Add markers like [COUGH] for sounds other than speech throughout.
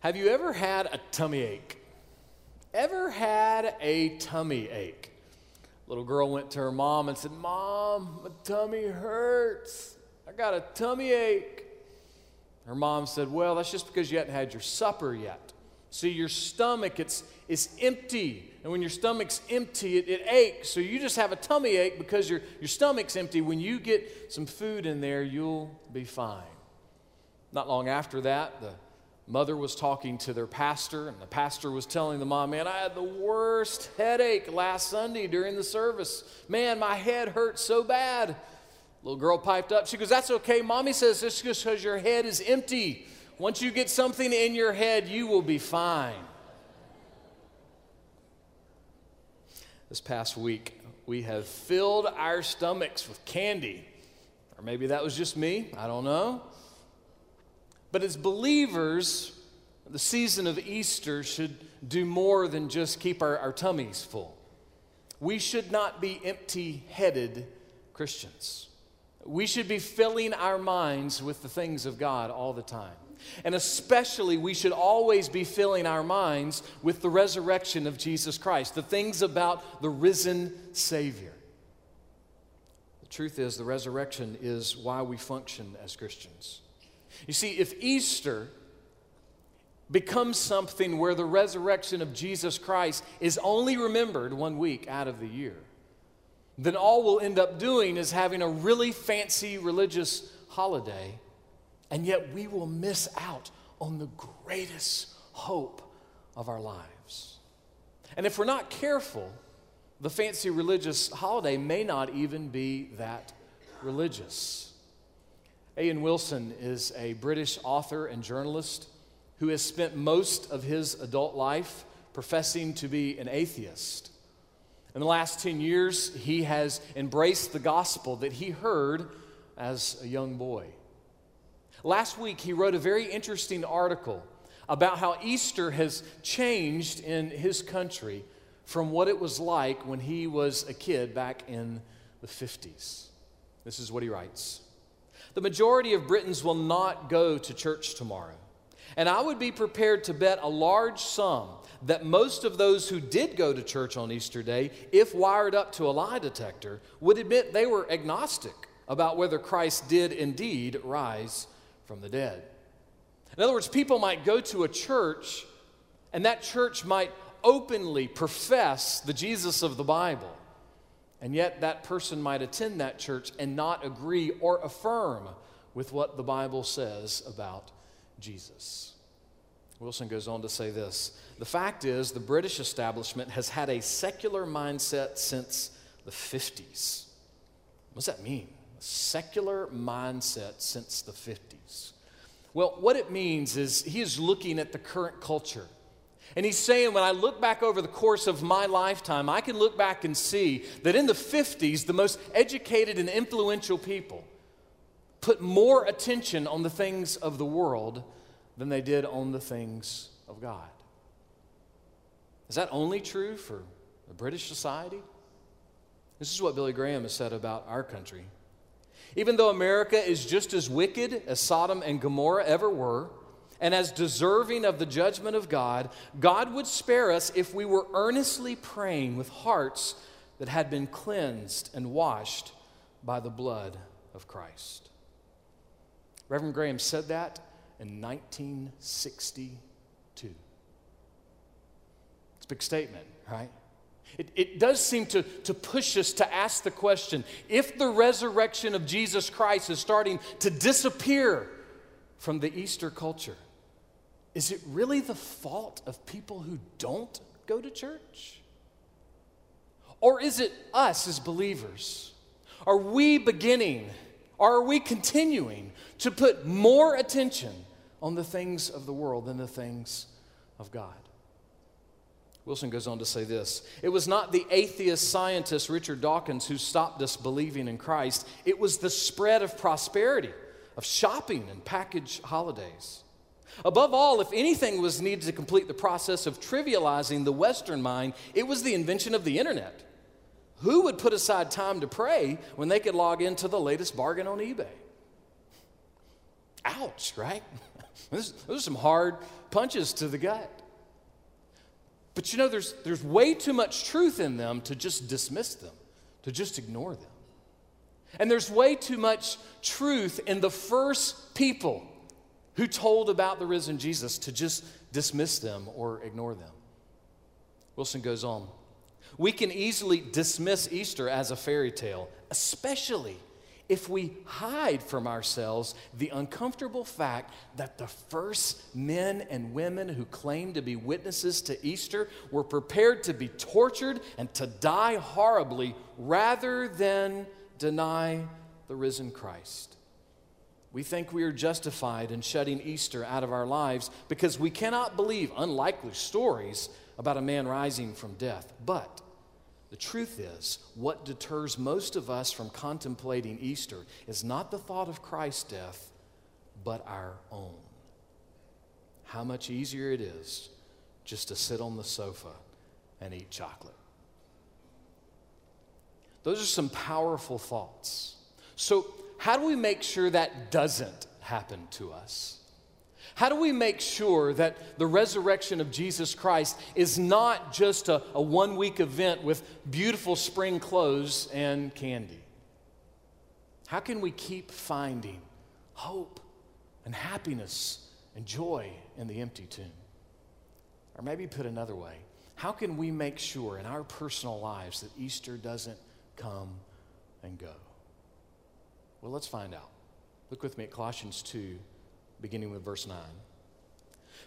Have you ever had a tummy ache? Ever had a tummy ache? Little girl went to her mom and said, Mom, my tummy hurts. I got a tummy ache. Her mom said, Well, that's just because you hadn't had your supper yet. See, your stomach, it's, it's empty. And when your stomach's empty, it, it aches. So you just have a tummy ache because your, your stomach's empty. When you get some food in there, you'll be fine. Not long after that, the mother was talking to their pastor, and the pastor was telling the mom, Man, I had the worst headache last Sunday during the service. Man, my head hurts so bad. Little girl piped up. She goes, That's okay. Mommy says this just because your head is empty. Once you get something in your head, you will be fine. This past week, we have filled our stomachs with candy. Or maybe that was just me, I don't know. But as believers, the season of Easter should do more than just keep our, our tummies full. We should not be empty headed Christians. We should be filling our minds with the things of God all the time. And especially, we should always be filling our minds with the resurrection of Jesus Christ, the things about the risen Savior. The truth is, the resurrection is why we function as Christians. You see, if Easter becomes something where the resurrection of Jesus Christ is only remembered one week out of the year, then all we'll end up doing is having a really fancy religious holiday, and yet we will miss out on the greatest hope of our lives. And if we're not careful, the fancy religious holiday may not even be that religious. A.N. Wilson is a British author and journalist who has spent most of his adult life professing to be an atheist. In the last 10 years, he has embraced the gospel that he heard as a young boy. Last week, he wrote a very interesting article about how Easter has changed in his country from what it was like when he was a kid back in the 50s. This is what he writes The majority of Britons will not go to church tomorrow. And I would be prepared to bet a large sum that most of those who did go to church on Easter Day, if wired up to a lie detector, would admit they were agnostic about whether Christ did indeed rise from the dead. In other words, people might go to a church and that church might openly profess the Jesus of the Bible. And yet, that person might attend that church and not agree or affirm with what the Bible says about Jesus. Wilson goes on to say this The fact is, the British establishment has had a secular mindset since the 50s. What does that mean? A secular mindset since the 50s. Well, what it means is he is looking at the current culture. And he's saying, when I look back over the course of my lifetime, I can look back and see that in the 50s, the most educated and influential people put more attention on the things of the world than they did on the things of God. Is that only true for the British society? This is what Billy Graham has said about our country. Even though America is just as wicked as Sodom and Gomorrah ever were, and as deserving of the judgment of God, God would spare us if we were earnestly praying with hearts that had been cleansed and washed by the blood of Christ. Reverend Graham said that in 1962. It's a big statement, right? It, it does seem to, to push us to ask the question if the resurrection of Jesus Christ is starting to disappear from the Easter culture, is it really the fault of people who don't go to church? Or is it us as believers? Are we beginning, or are we continuing to put more attention on the things of the world than the things of God. Wilson goes on to say this It was not the atheist scientist Richard Dawkins who stopped us believing in Christ, it was the spread of prosperity, of shopping and package holidays. Above all, if anything was needed to complete the process of trivializing the Western mind, it was the invention of the internet. Who would put aside time to pray when they could log into the latest bargain on eBay? Ouch, right? [LAUGHS] Those are some hard punches to the gut. But you know, there's, there's way too much truth in them to just dismiss them, to just ignore them. And there's way too much truth in the first people who told about the risen Jesus to just dismiss them or ignore them. Wilson goes on. We can easily dismiss Easter as a fairy tale, especially if we hide from ourselves the uncomfortable fact that the first men and women who claimed to be witnesses to Easter were prepared to be tortured and to die horribly rather than deny the risen Christ. We think we are justified in shutting Easter out of our lives because we cannot believe unlikely stories about a man rising from death. But the truth is, what deters most of us from contemplating Easter is not the thought of Christ's death, but our own. How much easier it is just to sit on the sofa and eat chocolate. Those are some powerful thoughts. So, how do we make sure that doesn't happen to us? How do we make sure that the resurrection of Jesus Christ is not just a, a one week event with beautiful spring clothes and candy? How can we keep finding hope and happiness and joy in the empty tomb? Or maybe put another way, how can we make sure in our personal lives that Easter doesn't come and go? Well, let's find out. Look with me at Colossians 2, beginning with verse 9.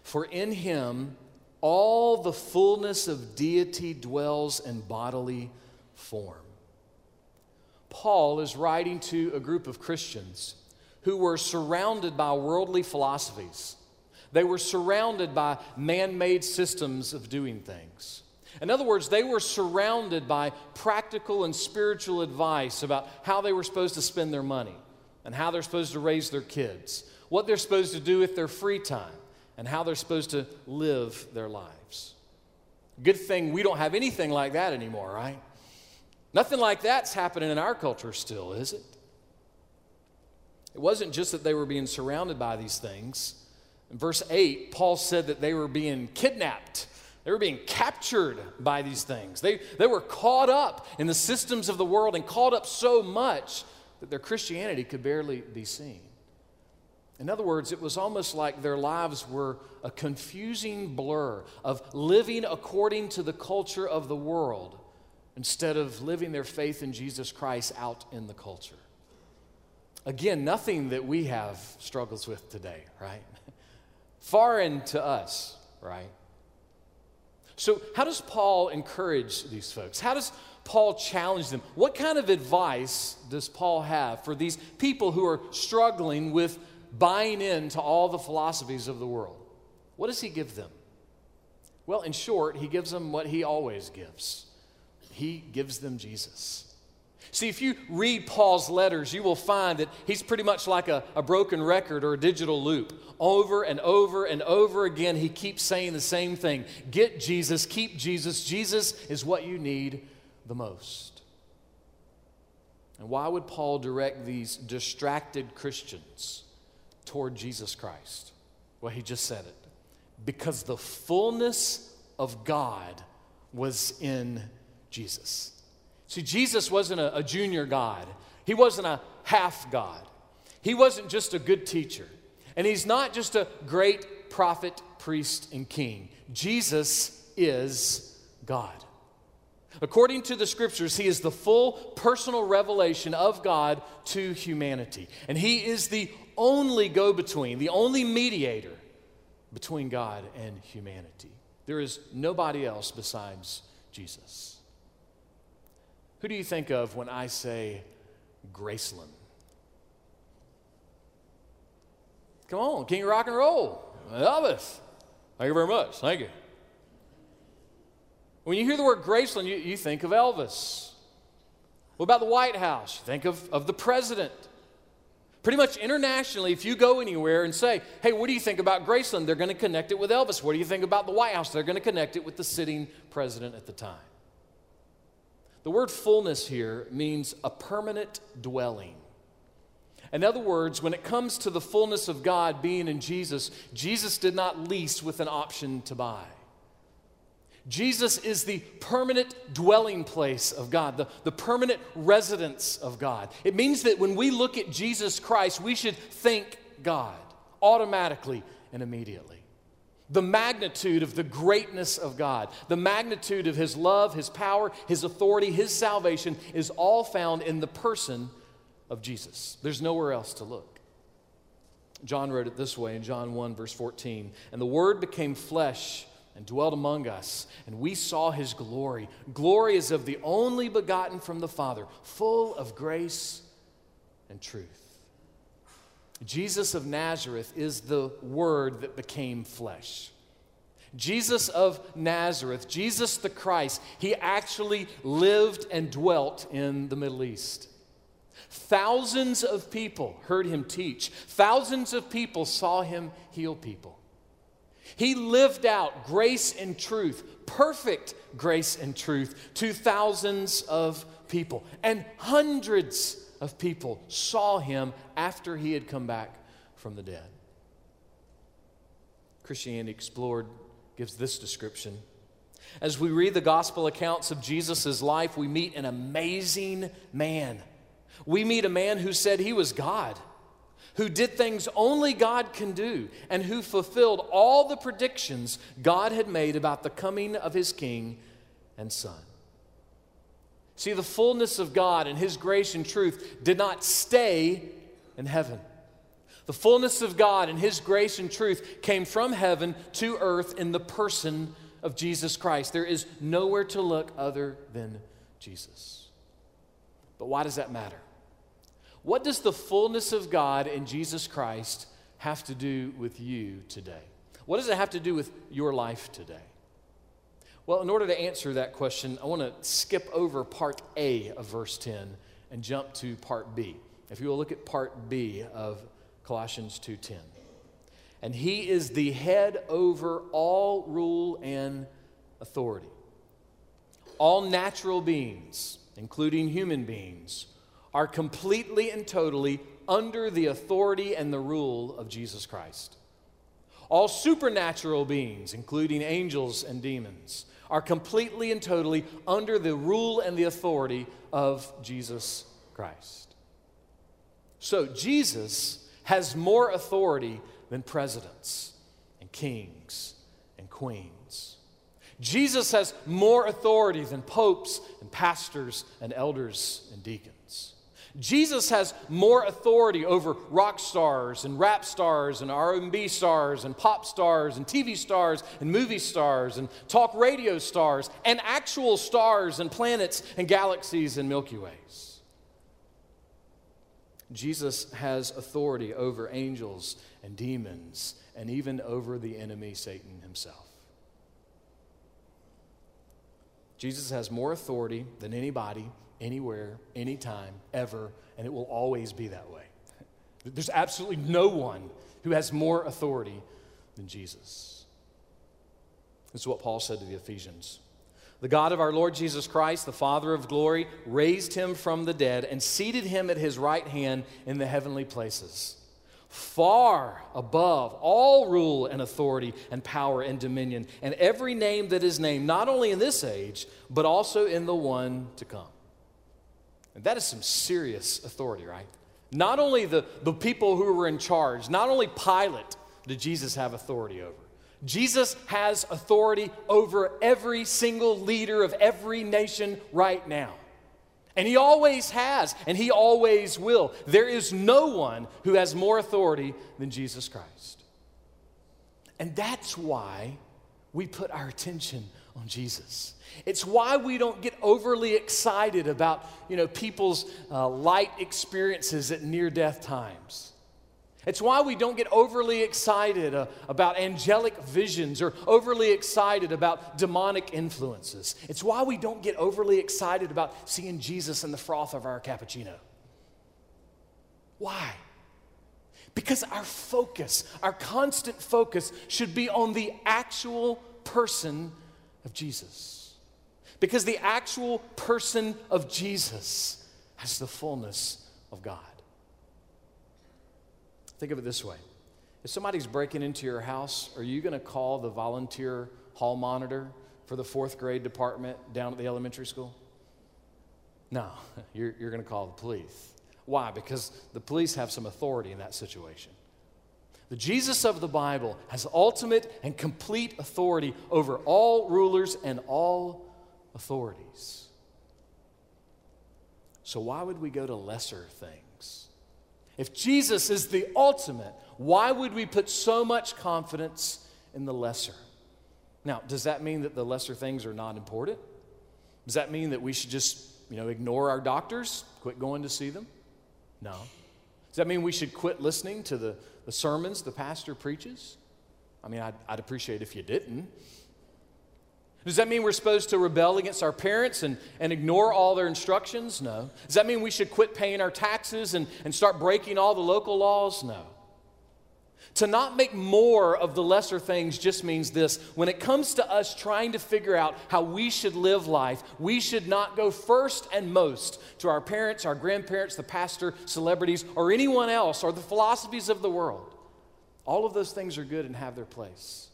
For in him all the fullness of deity dwells in bodily form. Paul is writing to a group of Christians who were surrounded by worldly philosophies. They were surrounded by man made systems of doing things. In other words, they were surrounded by practical and spiritual advice about how they were supposed to spend their money and how they're supposed to raise their kids, what they're supposed to do with their free time, and how they're supposed to live their lives. Good thing we don't have anything like that anymore, right? Nothing like that's happening in our culture still, is it? It wasn't just that they were being surrounded by these things. In verse 8, Paul said that they were being kidnapped they were being captured by these things. They, they were caught up in the systems of the world and caught up so much that their Christianity could barely be seen. In other words, it was almost like their lives were a confusing blur of living according to the culture of the world instead of living their faith in Jesus Christ out in the culture. Again, nothing that we have struggles with today, right? [LAUGHS] Foreign to us, right? So, how does Paul encourage these folks? How does Paul challenge them? What kind of advice does Paul have for these people who are struggling with buying into all the philosophies of the world? What does he give them? Well, in short, he gives them what he always gives he gives them Jesus. See, if you read Paul's letters, you will find that he's pretty much like a, a, broken record or a digital loop. Over and over and over again, he keeps saying the same thing Get Jesus, keep Jesus. Jesus is what you need the most. And why would Paul direct these distracted Christians toward Jesus Christ? Well, he just said it. Because the fullness of God was in Jesus. See, Jesus wasn't a, a junior God, he wasn't a half God. He wasn't just a good teacher. And he's not just a great prophet, priest, and king. Jesus is God. According to the scriptures, he is the full personal revelation of God to humanity. And he is the only go between, the only mediator between God and humanity. There is nobody else besides Jesus. Who do you think of when I say Graceland? Come on, King of Rock and Roll, Elvis. Thank you very much. Thank you. When you hear the word Graceland, you, you think of Elvis. What about the White House? Think of, of the president. Pretty much internationally, if you go anywhere and say, hey, what do you think about Graceland? They're going to connect it with Elvis. What do you think about the White House? They're going to connect it with the sitting president at the time. The word fullness here means a permanent dwelling. In other words, when it comes to the fullness of God being in Jesus, Jesus did not lease with an option to buy. Jesus is the permanent dwelling place of God, the, the permanent residence of God. It means that when we look at Jesus Christ, we should think God automatically and immediately. The magnitude of the greatness of God, the magnitude of His love, His power, His authority, His salvation is all found in the person of Jesus. There's nowhere else to look. John wrote it this way in John 1, verse 14 And the Word became flesh and dwelt among us, and we saw his glory. Glory is of the only begotten from the Father, full of grace and truth. Jesus of Nazareth is the Word that became flesh. Jesus of Nazareth, Jesus the Christ, he actually lived and dwelt in the Middle East. Thousands of people heard him teach, thousands of people saw him heal people. He lived out grace and truth, perfect grace and truth, to thousands of people. And hundreds of people saw him after he had come back from the dead. Christianity Explored gives this description. As we read the gospel accounts of Jesus' life, we meet an amazing man. We meet a man who said he was God who did things only God can do, and who fulfilled all the predictions God had made about the coming of his king and son. See, the fullness of God and his grace and truth did not stay in heaven. The fullness of God and his grace and truth came from heaven to earth in the person of Jesus Christ. There is nowhere to look other than Jesus. But why does that matter? What does the fullness of God in Jesus Christ have to do with you today? What does it have to do with your life today? Well, in order to answer that question, I want to skip over part A of verse 10 and jump to part B. If you will look at part B of Colossians 2:10. And he is the head over all rule and authority. All natural beings, including human beings, are completely and totally under the authority and the rule of Jesus Christ. All supernatural beings, including angels and demons, are completely and totally under the rule and the authority of Jesus Christ. So, Jesus has more authority than presidents and kings and queens. Jesus has more authority than popes and pastors and elders and deacons. Jesus has more authority over rock stars and rap stars and R&B stars and pop stars and TV stars and movie stars and talk radio stars and actual stars and planets and galaxies and Milky Ways. Jesus has authority over angels and demons and even over the enemy Satan himself. Jesus has more authority than anybody anywhere, anytime, ever, and it will always be that way. There's absolutely no one who has more authority than Jesus. This is what Paul said to the Ephesians. The God of our Lord Jesus Christ, the Father of glory, raised him from the dead and seated him at his right hand in the heavenly places, far above all rule and authority and power and dominion, and every name that is named, not only in this age, but also in the one to come. And that is some serious authority, right? Not only the, the people who were in charge, not only Pilate did Jesus have authority over. Jesus has authority over every single leader of every nation right now. And he always has, and he always will. There is no one who has more authority than Jesus Christ. And that's why we put our attention on Jesus. It's why we don't get overly excited about, you know, people's uh, light experiences at near-death times. It's why we don't get overly excited uh, about angelic visions or overly excited about demonic influences. It's why we don't get overly excited about seeing Jesus in the froth of our cappuccino. Why? Because our focus, our constant focus, should be on the actual person of Jesus. Because the actual person of Jesus has the fullness of God. Think of it this way if somebody's breaking into your house, are you going to call the volunteer hall monitor for the fourth grade department down at the elementary school? No, [LAUGHS] you're, you're going to call the police. Why? Because the police have some authority in that situation. The Jesus of the Bible has ultimate and complete authority over all rulers and all authorities. So, why would we go to lesser things? If Jesus is the ultimate, why would we put so much confidence in the lesser? Now, does that mean that the lesser things are not important? Does that mean that we should just, you know, ignore our doctors, quit going to see them? No. Does that mean we should quit listening to the, the sermons the pastor preaches? I mean, I'd, I'd appreciate if you didn't. Does that mean we're supposed to rebel against our parents and, and ignore all their instructions? No. Does that mean we should quit paying our taxes and, and start breaking all the local laws? No. To not make more of the lesser things just means this. When it comes to us trying to figure out how we should live life, we should not go first and most to our parents, our grandparents, the pastor, celebrities, or anyone else, or the philosophies of the world. All of those things are good and have their place.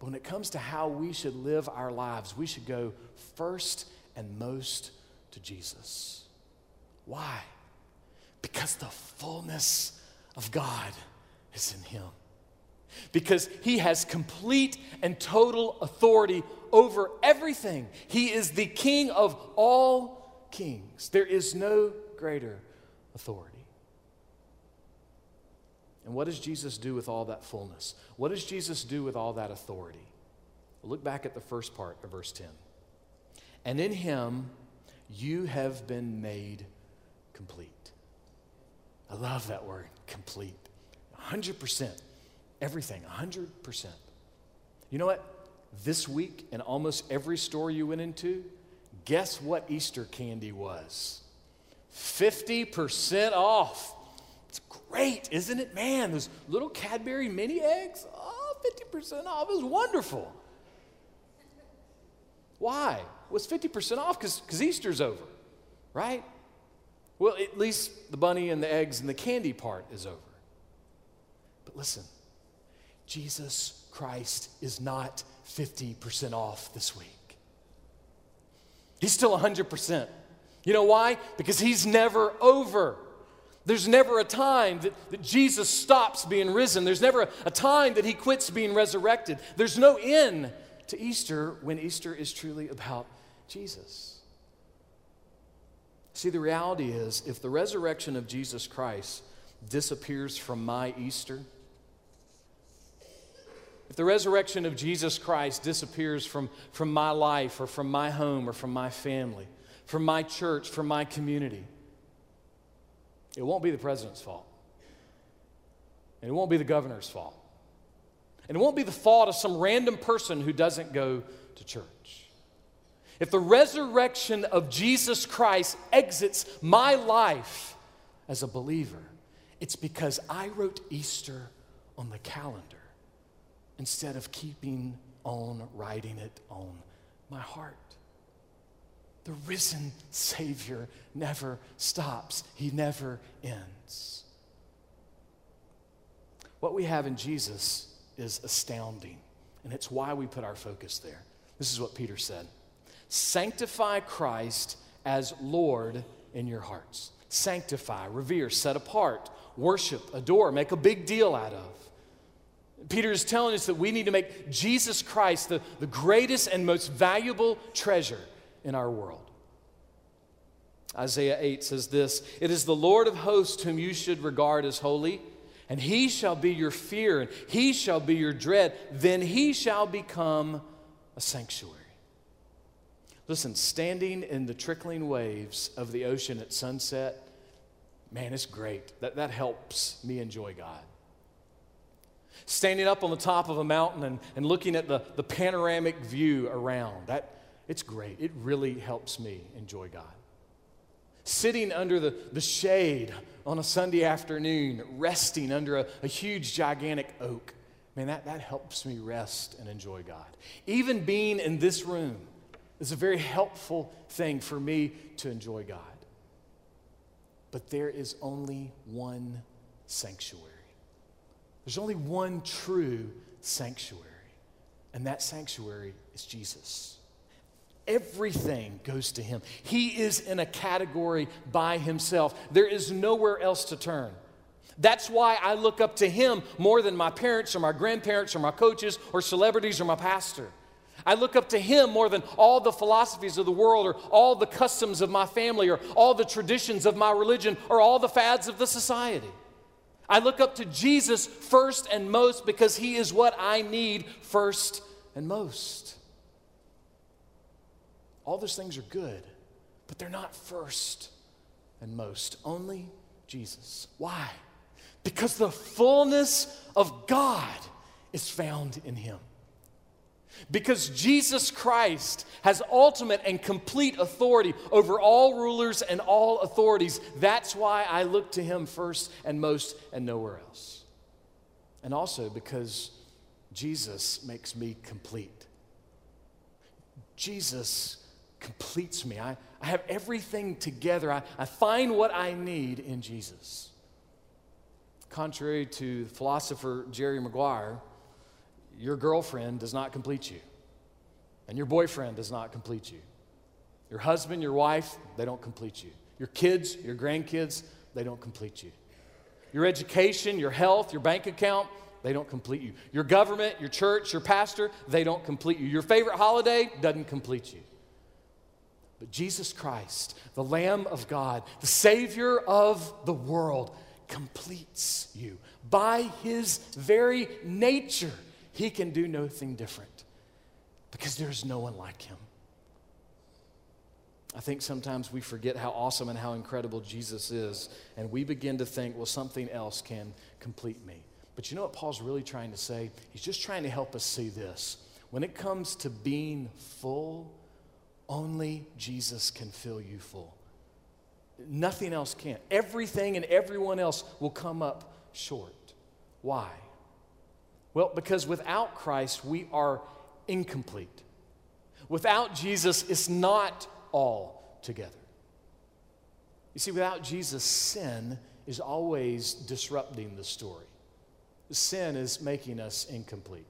But when it comes to how we should live our lives, we should go first and most to Jesus. Why? Because the fullness of God is in him. Because he has complete and total authority over everything. He is the king of all kings. There is no greater authority. And what does Jesus do with all that fullness? What does Jesus do with all that authority? Look back at the first part of verse 10. And in him you have been made complete. I love that word, complete. 100%. Everything, 100%. You know what? This week, in almost every store you went into, guess what Easter candy was? 50% off. It's great, isn't it? Man, those little Cadbury mini eggs, oh, 50% off is wonderful. Why? Well, 50% off because Easter's over, right? Well, at least the bunny and the eggs and the candy part is over. But listen, Jesus Christ is not 50% off this week. He's still 100%. You know why? Because he's never over. There's never a time that, that Jesus stops being risen. There's never a, a time that he quits being resurrected. There's no end to Easter when Easter is truly about Jesus. See, the reality is if the resurrection of Jesus Christ disappears from my Easter, if the resurrection of Jesus Christ disappears from, from my life or from my home or from my family, from my church, from my community, it won't be the president's fault. And it won't be the governor's fault. And it won't be the fault of some random person who doesn't go to church. If the resurrection of Jesus Christ exits my life as a believer, it's because I wrote Easter on the calendar instead of keeping on writing it on my heart. The risen Savior never stops, He never ends. What we have in Jesus is astounding, and it's why we put our focus there. This is what Peter said Sanctify Christ as Lord in your hearts. Sanctify, revere, set apart, worship, adore, make a big deal out of. Peter is telling us that we need to make Jesus Christ the, the greatest and most valuable treasure in our world. Isaiah 8 says this It is the Lord of hosts whom you should regard as holy, and he shall be your fear, and he shall be your dread. Then he shall become a sanctuary. Listen, standing in the trickling waves of the ocean at sunset, man, it's great. That, that helps me enjoy God standing up on the top of a mountain and, and looking at the, the panoramic view around. That, it's great. It really helps me enjoy God. Sitting under the, the shade on a Sunday afternoon, resting under a, a huge, gigantic oak, man, that, that helps me rest and enjoy God. Even being in this room is a very helpful thing for me to enjoy God. But there is only one sanctuary There's only one true sanctuary, and that sanctuary is Jesus. Everything goes to him. He is in a category by himself. There is nowhere else to turn. That's why I look up to him more than my parents or my grandparents or my coaches or celebrities or my pastor. I look up to him more than all the philosophies of the world or all the customs of my family or all the traditions of my religion or all the fads of the society. I look up to Jesus first and most because he is what I need first and most. All those things are good, but they're not first and most. Only Jesus. Why? Because the fullness of God is found in him. Because Jesus Christ has ultimate and complete authority over all rulers and all authorities. That's why I look to him first and most and nowhere else. And also because Jesus makes me complete. Jesus completes me. I, I have everything together. I, I find what I need in Jesus. Contrary to philosopher Jerry Maguire, your girlfriend does not complete you, and your boyfriend does not complete you. Your husband, your wife, they don't complete you. Your kids, your grandkids, they don't complete you. Your education, your health, your bank account, they don't complete you. Your government, your church, your pastor, they don't complete you. Your favorite holiday doesn't complete you. But Jesus Christ, the Lamb of God, the Savior of the world, completes you. By his very nature, he can do nothing different because there's no one like him. I think sometimes we forget how awesome and how incredible Jesus is, and we begin to think, well, something else can complete me. But you know what Paul's really trying to say? He's just trying to help us see this. When it comes to being full, only Jesus can fill you full. Nothing else can. Everything and everyone else will come up short. Why? Well, because without Christ, we are incomplete. Without Jesus, it's not all together. You see, without Jesus, sin is always disrupting the story. Sin is making us incomplete.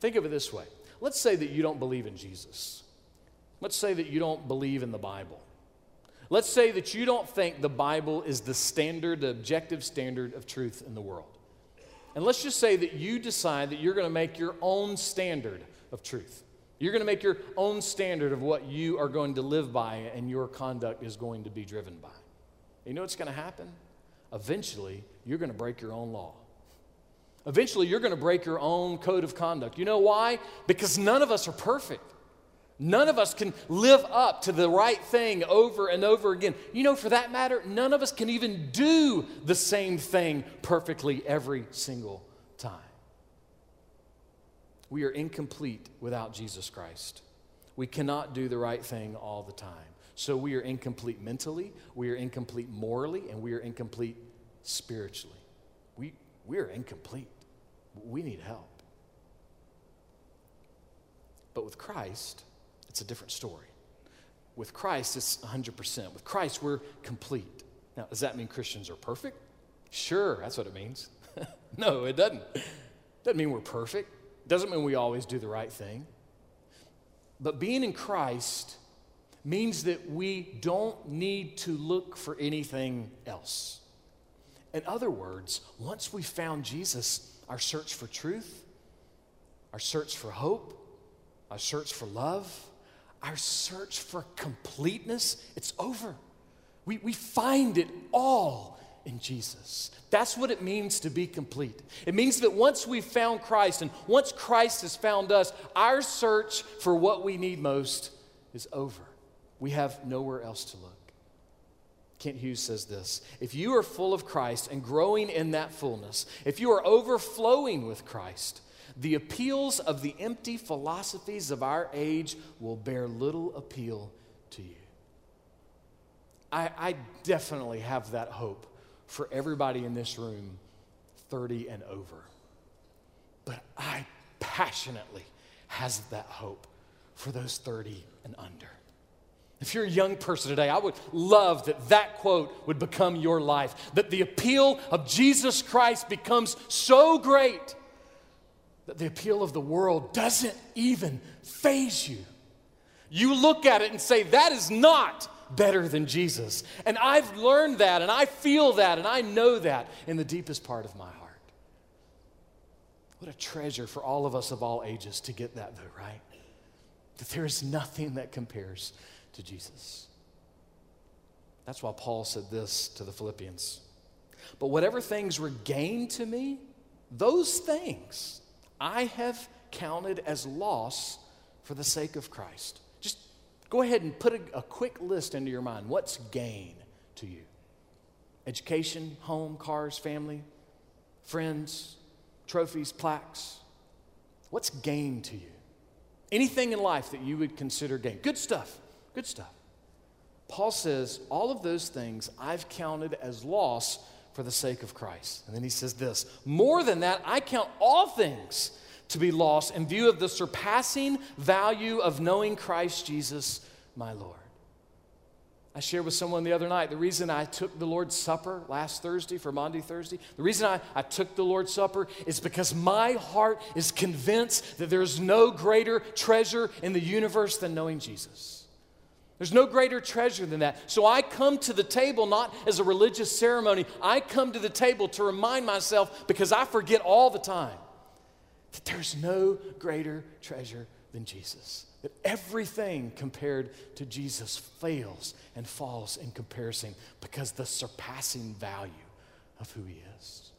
Think of it this way let's say that you don't believe in Jesus. Let's say that you don't believe in the Bible. Let's say that you don't think the Bible is the standard, the objective standard of truth in the world. And let's just say that you decide that you're going to make your own standard of truth. You're going to make your own standard of what you are going to live by and your conduct is going to be driven by. You know what's going to happen? Eventually, you're going to break your own law. Eventually, you're going to break your own code of conduct. You know why? Because none of us are perfect. None of us can live up to the right thing over and over again. You know, for that matter, none of us can even do the same thing perfectly every single time. We are incomplete without Jesus Christ. We cannot do the right thing all the time. So we are incomplete mentally, we are incomplete morally, and we are incomplete spiritually. We, we are incomplete. We need help. But with Christ, it's a different story. With Christ, it's 100%. With Christ, we're complete. Now, does that mean Christians are perfect? Sure, that's what it means. [LAUGHS] no, it doesn't. Doesn't mean we're perfect. Doesn't mean we always do the right thing. But being in Christ means that we don't need to look for anything else. In other words, once we found Jesus, our search for truth, our search for hope, our search for love, our search for completeness, it's over. We, we find it all in Jesus. That's what it means to be complete. It means that once we've found Christ and once Christ has found us, our search for what we need most is over. We have nowhere else to look. Kent Hughes says this If you are full of Christ and growing in that fullness, if you are overflowing with Christ, the appeals of the empty philosophies of our age will bear little appeal to you. I, I definitely have that hope for everybody in this room 30 and over. But I passionately has that hope for those 30 and under. If you're a young person today, I would love that that quote would become your life. That the appeal of Jesus Christ becomes so great that the appeal of the world doesn't even faze you. You look at it and say, that is not better than Jesus. And I've learned that, and I feel that, and I know that in the deepest part of my heart. What a treasure for all of us of all ages to get that, though, right? That there is nothing that compares to Jesus. That's why Paul said this to the Philippians. But whatever things were gained to me, those things I have counted as loss for the sake of Christ. Just go ahead and put a, a quick list into your mind. What's gain to you? Education, home, cars, family, friends, trophies, plaques. What's gain to you? Anything in life that you would consider gain. Good stuff. Good stuff. Paul says, All of those things I've counted as loss for the sake of Christ. And then he says this More than that, I count all things to be lost in view of the surpassing value of knowing Christ Jesus, my Lord. I shared with someone the other night the reason I took the Lord's Supper last Thursday for Maundy Thursday, the reason I, I took the Lord's Supper is because my heart is convinced that there's no greater treasure in the universe than knowing Jesus. There's no greater treasure than that. So I come to the table not as a religious ceremony. I come to the table to remind myself, because I forget all the time, that there's no greater treasure than Jesus. That everything compared to Jesus fails and falls in comparison because the surpassing value of who he is.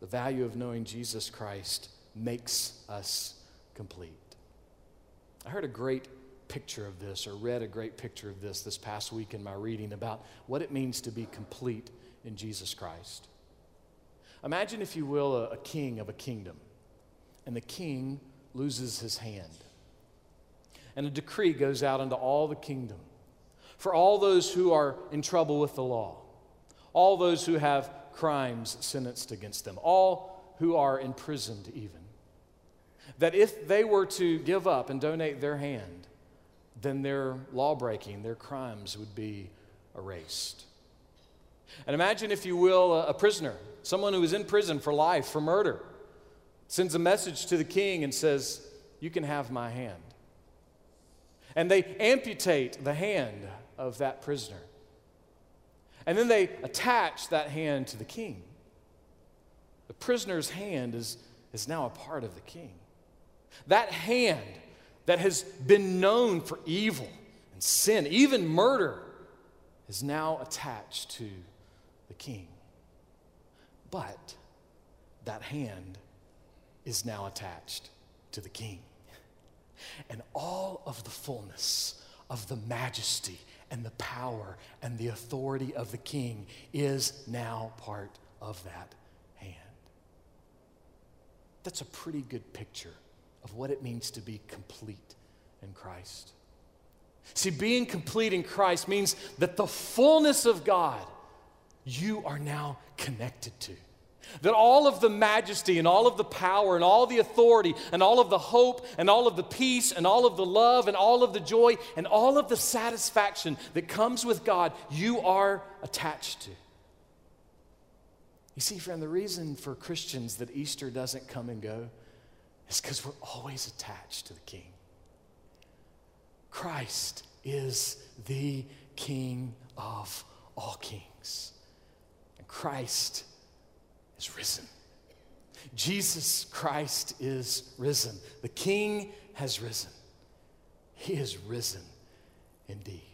The value of knowing Jesus Christ makes us complete. I heard a great picture of this or read a great picture of this this past week in my reading about what it means to be complete in Jesus Christ. Imagine, if you will, a, a king of a kingdom, and the king loses his hand. And a decree goes out into all the kingdom for all those who are in trouble with the law, all those who have crimes sentenced against them, all who are imprisoned, even. That if they were to give up and donate their hand, then their law breaking, their crimes would be erased. And imagine, if you will, a, a prisoner, someone who is in prison for life, for murder, sends a message to the king and says, You can have my hand. And they amputate the hand of that prisoner. And then they attach that hand to the king. The prisoner's hand is, is now a part of the king. That hand that has been known for evil and sin, even murder, is now attached to the king. But that hand is now attached to the king. And all of the fullness of the majesty and the power and the authority of the king is now part of that hand. That's a pretty good picture of what it means to be complete in Christ. See, being complete in Christ means that the fullness of God you are now connected to. That all of the majesty and all of the power and all the authority and all of the hope and all of the peace and all of the love and all of the joy and all of the satisfaction that comes with God, you are attached to. You see, friend, the reason for Christians that Easter doesn't come and go is because we're always attached to the King. Christ is the King of all kings. And Christ is risen. Jesus Christ is risen. The King has risen. He is risen indeed.